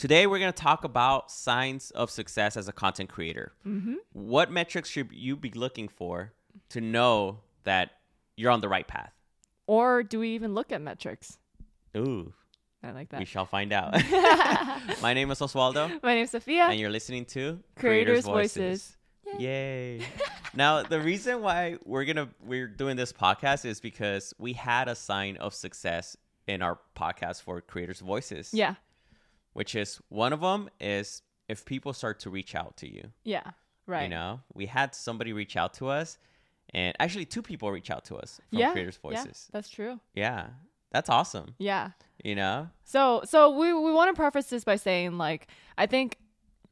Today, we're going to talk about signs of success as a content creator. Mm-hmm. What metrics should you be looking for to know that you're on the right path? Or do we even look at metrics? Ooh, I like that. we shall find out. My name is Oswaldo, My name is Sophia. and you're listening to Creators Voices. Yay! now, the reason why we're gonna we're doing this podcast is because we had a sign of success in our podcast for Creators Voices. Yeah. Which is one of them is if people start to reach out to you. Yeah. Right. You know, we had somebody reach out to us, and actually two people reach out to us from yeah. Creators yeah, Voices. that's true. Yeah. that's awesome. Yeah. You know, So so we we want to preface this by saying like I think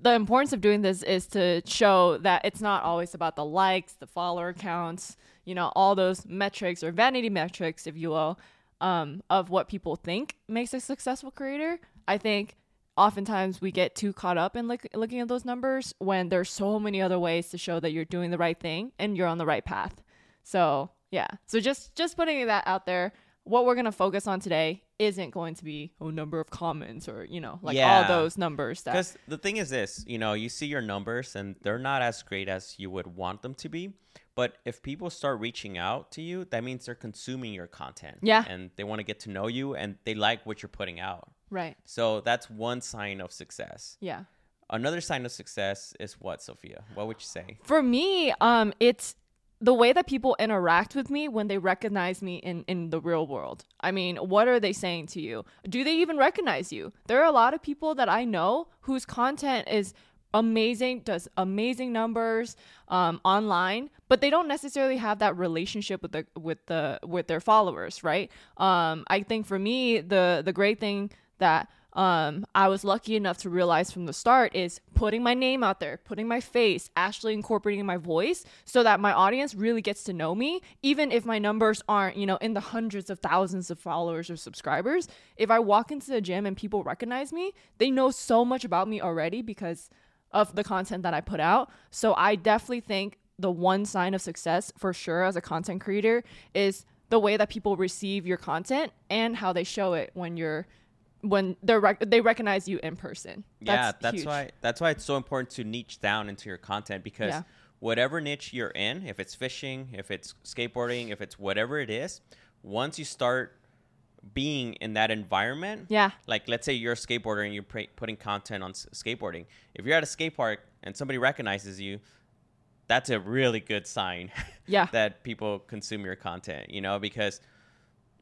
the importance of doing this is to show that it's not always about the likes, the follower counts, you know, all those metrics or vanity metrics, if you will, um, of what people think makes a successful creator. I think oftentimes we get too caught up in look, looking at those numbers when there's so many other ways to show that you're doing the right thing and you're on the right path. So yeah, so just just putting that out there. What we're gonna focus on today isn't going to be a number of comments or you know like all those numbers that because the thing is this, you know, you see your numbers and they're not as great as you would want them to be. But if people start reaching out to you, that means they're consuming your content. Yeah. And they want to get to know you and they like what you're putting out. Right So that's one sign of success. yeah Another sign of success is what, Sophia? What would you say? for me um it's the way that people interact with me when they recognize me in in the real world i mean what are they saying to you do they even recognize you there are a lot of people that i know whose content is amazing does amazing numbers um, online but they don't necessarily have that relationship with the with the with their followers right um, i think for me the the great thing that um, I was lucky enough to realize from the start is putting my name out there, putting my face, actually incorporating my voice so that my audience really gets to know me, even if my numbers aren't, you know, in the hundreds of thousands of followers or subscribers. If I walk into the gym and people recognize me, they know so much about me already because of the content that I put out. So I definitely think the one sign of success for sure as a content creator is the way that people receive your content and how they show it when you're when they're rec- they recognize you in person. yeah, that's huge. why that's why it's so important to niche down into your content because Yeah. whatever niche you're in, if it's fishing, if it's skateboarding, if it's whatever it is, once you start being in that environment, Yeah. like let's say you're a skateboarder and you're pre- putting content on s- skateboarding. If you're at a skate park and somebody recognizes you, that's a really good sign Yeah. that people consume your content, you know, because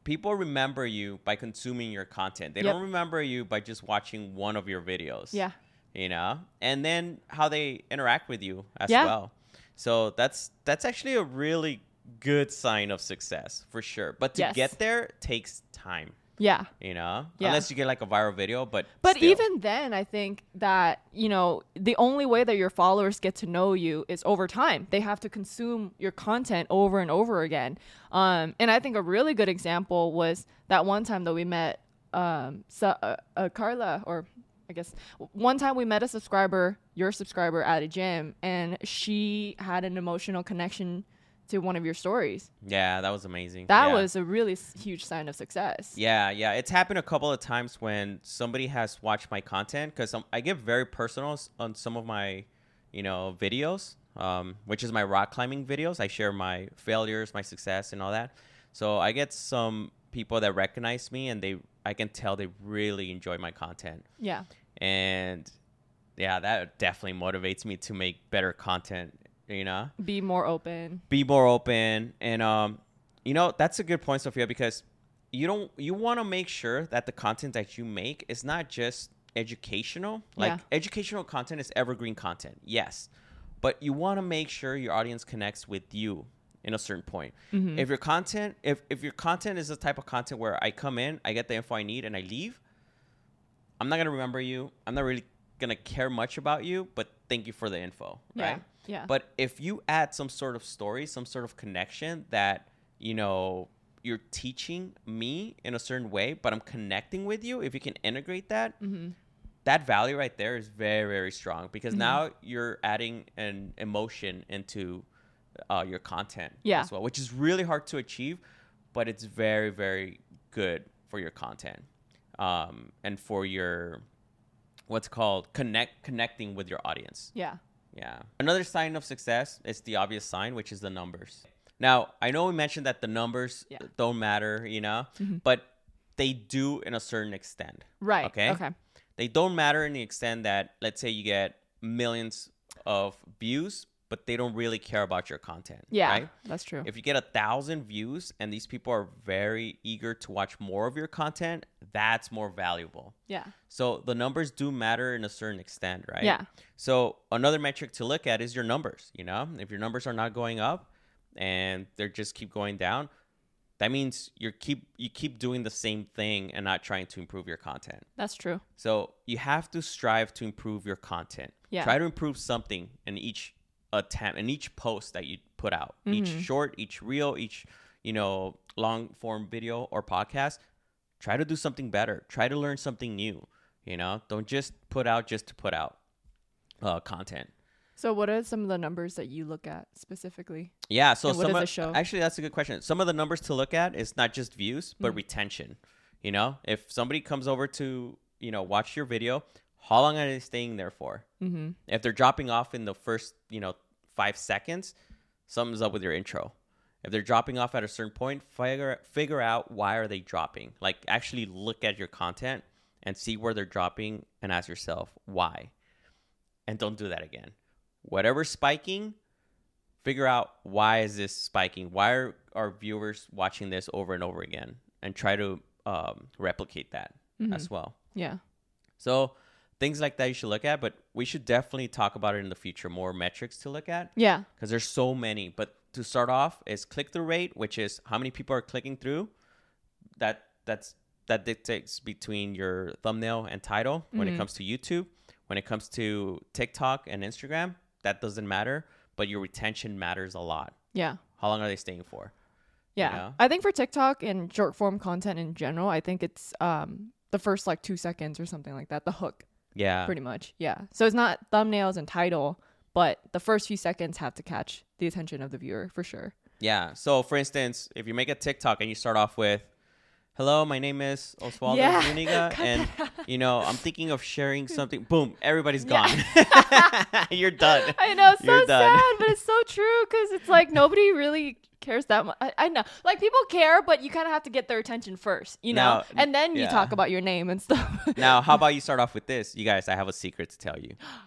people remember you by consuming your content. They Yep. don't remember you by just watching one of your videos. Yeah. You know? And then how they interact with you as Yeah. well. So that's that's actually a really good sign of success for sure. But to Yes. get there takes time, Yeah. you know? Yeah. Unless you get like a viral video, but But still. even then, I think that, you know, the only way that your followers get to know you is over time. They have to consume your content over and over again. Um, and I think a really good example was that one time that we met um, so, uh, uh, Carla, or I guess one time we met a subscriber, your subscriber at a gym, and she had an emotional connection to one of your stories. Yeah, that was amazing. That Yeah. was a really s- huge sign of success. Yeah, yeah. It's happened a couple of times when somebody has watched my content because I get very personal on some of my, you know, videos, um, which is my rock climbing videos. I share my failures, my success, and all that. So I get some people that recognize me and they, I can tell they really enjoy my content. Yeah. And yeah, that definitely motivates me to make better content, you know? Be more open. be more open and um you know that's a good point sophia because you don't you want to make sure that the content that you make is not just educational like Yeah. educational content is evergreen content yes but you want to make sure your audience connects with you in a certain point Mm-hmm. if your content if if your content is the type of content where i come in i get the info i need and i leave i'm not going to remember you i'm not really going to care much about you but thank you for the info Yeah. right Yeah. but if you add some sort of story, some sort of connection that, you know, you're teaching me in a certain way, but I'm connecting with you, if you can integrate that, Mm-hmm. that value right there is very, very strong because now you're adding an emotion into uh, your content Yeah. as well, which is really hard to achieve, but it's very, very good for your content um, and for your what's called connect connecting with your audience. Yeah. Yeah. Another sign of success is the obvious sign, which is the numbers. Now, I know we mentioned that the numbers Yeah. don't matter, you know, mm-hmm. but they do in a certain extent. Right. Okay. Okay. They don't matter in the extent that, let's say, you get millions of views, but they don't really care about your content. Yeah. Right? That's true. If you get a thousand views and these people are very eager to watch more of your content, that's more valuable. yeah. So the numbers do matter in a certain extent, right? Yeah. So another metric to look at is your numbers. You know, if your numbers are not going up and they just keep going down, that means you keep you keep doing the same thing and not trying to improve your content. That's true. So you have to strive to improve your content. Yeah. Try to improve something in each attempt in each post that you put out. Each Mm-hmm. short, each reel, each you know long form video or podcast. Try to do something better. Try to learn something new. You know, don't just put out just to put out uh, content. So, what are some of the numbers that you look at specifically? Yeah, so And some of, show? actually that's a good question. Some of the numbers to look at is not just views, but Mm. retention. You know, if somebody comes over to you know watch your video, how long are they staying there for? Mm-hmm. If they're dropping off in the first you know five seconds, something's up with your intro. If they're dropping off at a certain point, figure figure out why are they dropping. Like actually look at your content and see where they're dropping, and ask yourself why, and don't do that again. Whatever's spiking, figure out why is this spiking why are our viewers watching this over and over again and try to um, replicate that as well Yeah. so things like that you should look at but we should definitely talk about it in the future more metrics to look at Yeah. because there's so many but to start off is click-through rate which is how many people are clicking through that that's that dictates between your thumbnail and title when it comes to youtube when it comes to tiktok and instagram that doesn't matter but your retention matters a lot Yeah. how long are they staying for Yeah. know? I think for TikTok and short form content in general, I think it's um the first like two seconds or something like that, the hook, yeah pretty much. Yeah. So it's not thumbnails and title, but the first few seconds have to catch the attention of the viewer for sure. yeah so for instance if you make a tiktok and you start off with hello my name is osvaldo Yeah. Zuniga, and you know i'm thinking of sharing something boom everybody's gone you're done I know, so You're done. sad, but it's so true because it's like nobody really cares that much. I, I know, like people care, but you kind of have to get their attention first, you know, Now, and then you talk about your name and stuff. now how about you start off with this you guys i have a secret to tell you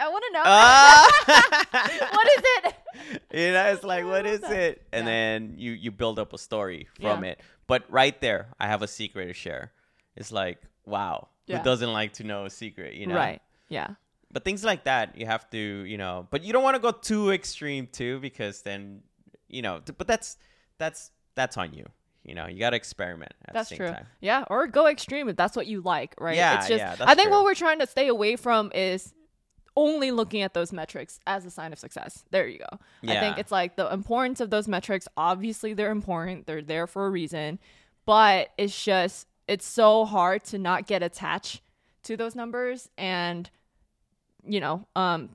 I want to know. Ah! what is it? you know it's like what is that. it and Yeah. then you you build up a story from Yeah. it but right there i have a secret to share it's like wow Yeah. who doesn't like to know a secret you know Right. Yeah. but things like that you have to you know but you don't want to go too extreme too because then you know but that's that's that's on you you know you got to experiment at That's the same true. time Yeah, or go extreme if that's what you like, right? Yeah, it's just yeah, I think true. what we're trying to stay away from is only looking at those metrics as a sign of success. There you go. I think it's like the importance of those metrics, obviously they're important. They're there for a reason, but it's just it's so hard to not get attached to those numbers and you know, um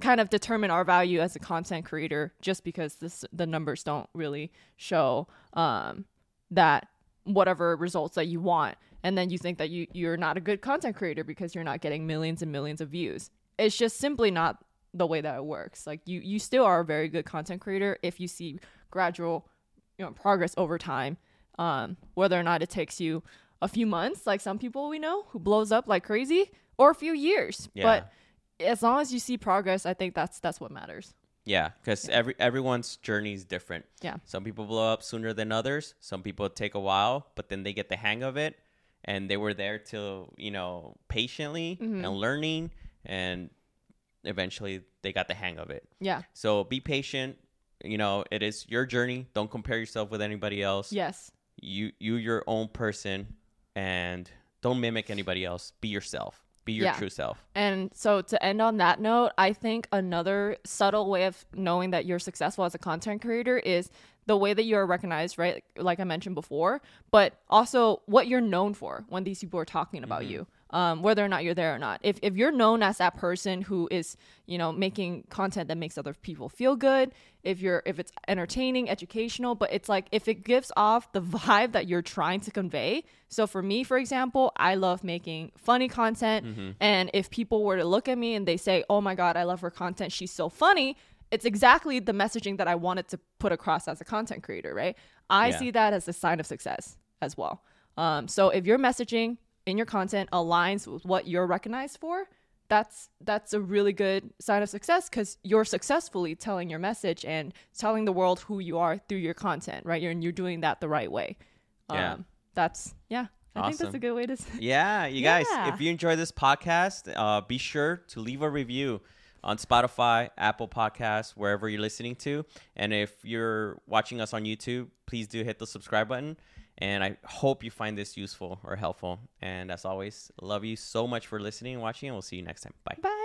kind of determine our value as a content creator just because this the numbers don't really show um that whatever results that you want and then you think that you you're not a good content creator because you're not getting millions and millions of views it's just simply not the way that it works. Like you you still are a very good content creator if you see gradual you know progress over time. Um whether or not it takes you a few months like some people we know who blows up like crazy or a few years. Yeah. but as long as you see progress i think that's that's what matters. Yeah because every everyone's journey is different. Yeah. some people blow up sooner than others. Some people take a while but then they get the hang of it and they were there till you know patiently Mm-hmm. and learning and eventually they got the hang of it yeah So be patient. You know, it is your journey. Don't compare yourself with anybody else. yes You you your own person and don't mimic anybody else. Be yourself. Be your Yeah. true self. And so to end on that note, I think another subtle way of knowing that you're successful as a content creator is the way that you're recognized, right? Like I mentioned before, but also what you're known for when these people are talking about mm-hmm. you. Um, whether or not you're there or not. If, if you're known as that person who is, you know, making content that makes other people feel good, if you're if it's entertaining, educational, but it's like if it gives off the vibe that you're trying to convey. So for me, for example, I love making funny content, Mm-hmm. and if people were to look at me and they say, "Oh my god, I love her content. She's so funny." It's exactly the messaging that I wanted to put across as a content creator, right? I Yeah. see that as a sign of success as well. Um, so if your messaging in your content aligns with what you're recognized for, that's that's a really good sign of success because you're successfully telling your message and telling the world who you are through your content, right? You're, and you're doing that the right way. Yeah. Um, that's yeah. I think that's a good way to. Yeah, you guys, Yeah. if you enjoy this podcast, uh, be sure to leave a review on Spotify, Apple Podcasts, wherever you're listening to. And if you're watching us on YouTube, please do hit the subscribe button. And I hope you find this useful or helpful. And as always, love you so much for listening and watching, and we'll see you next time. Bye. Bye.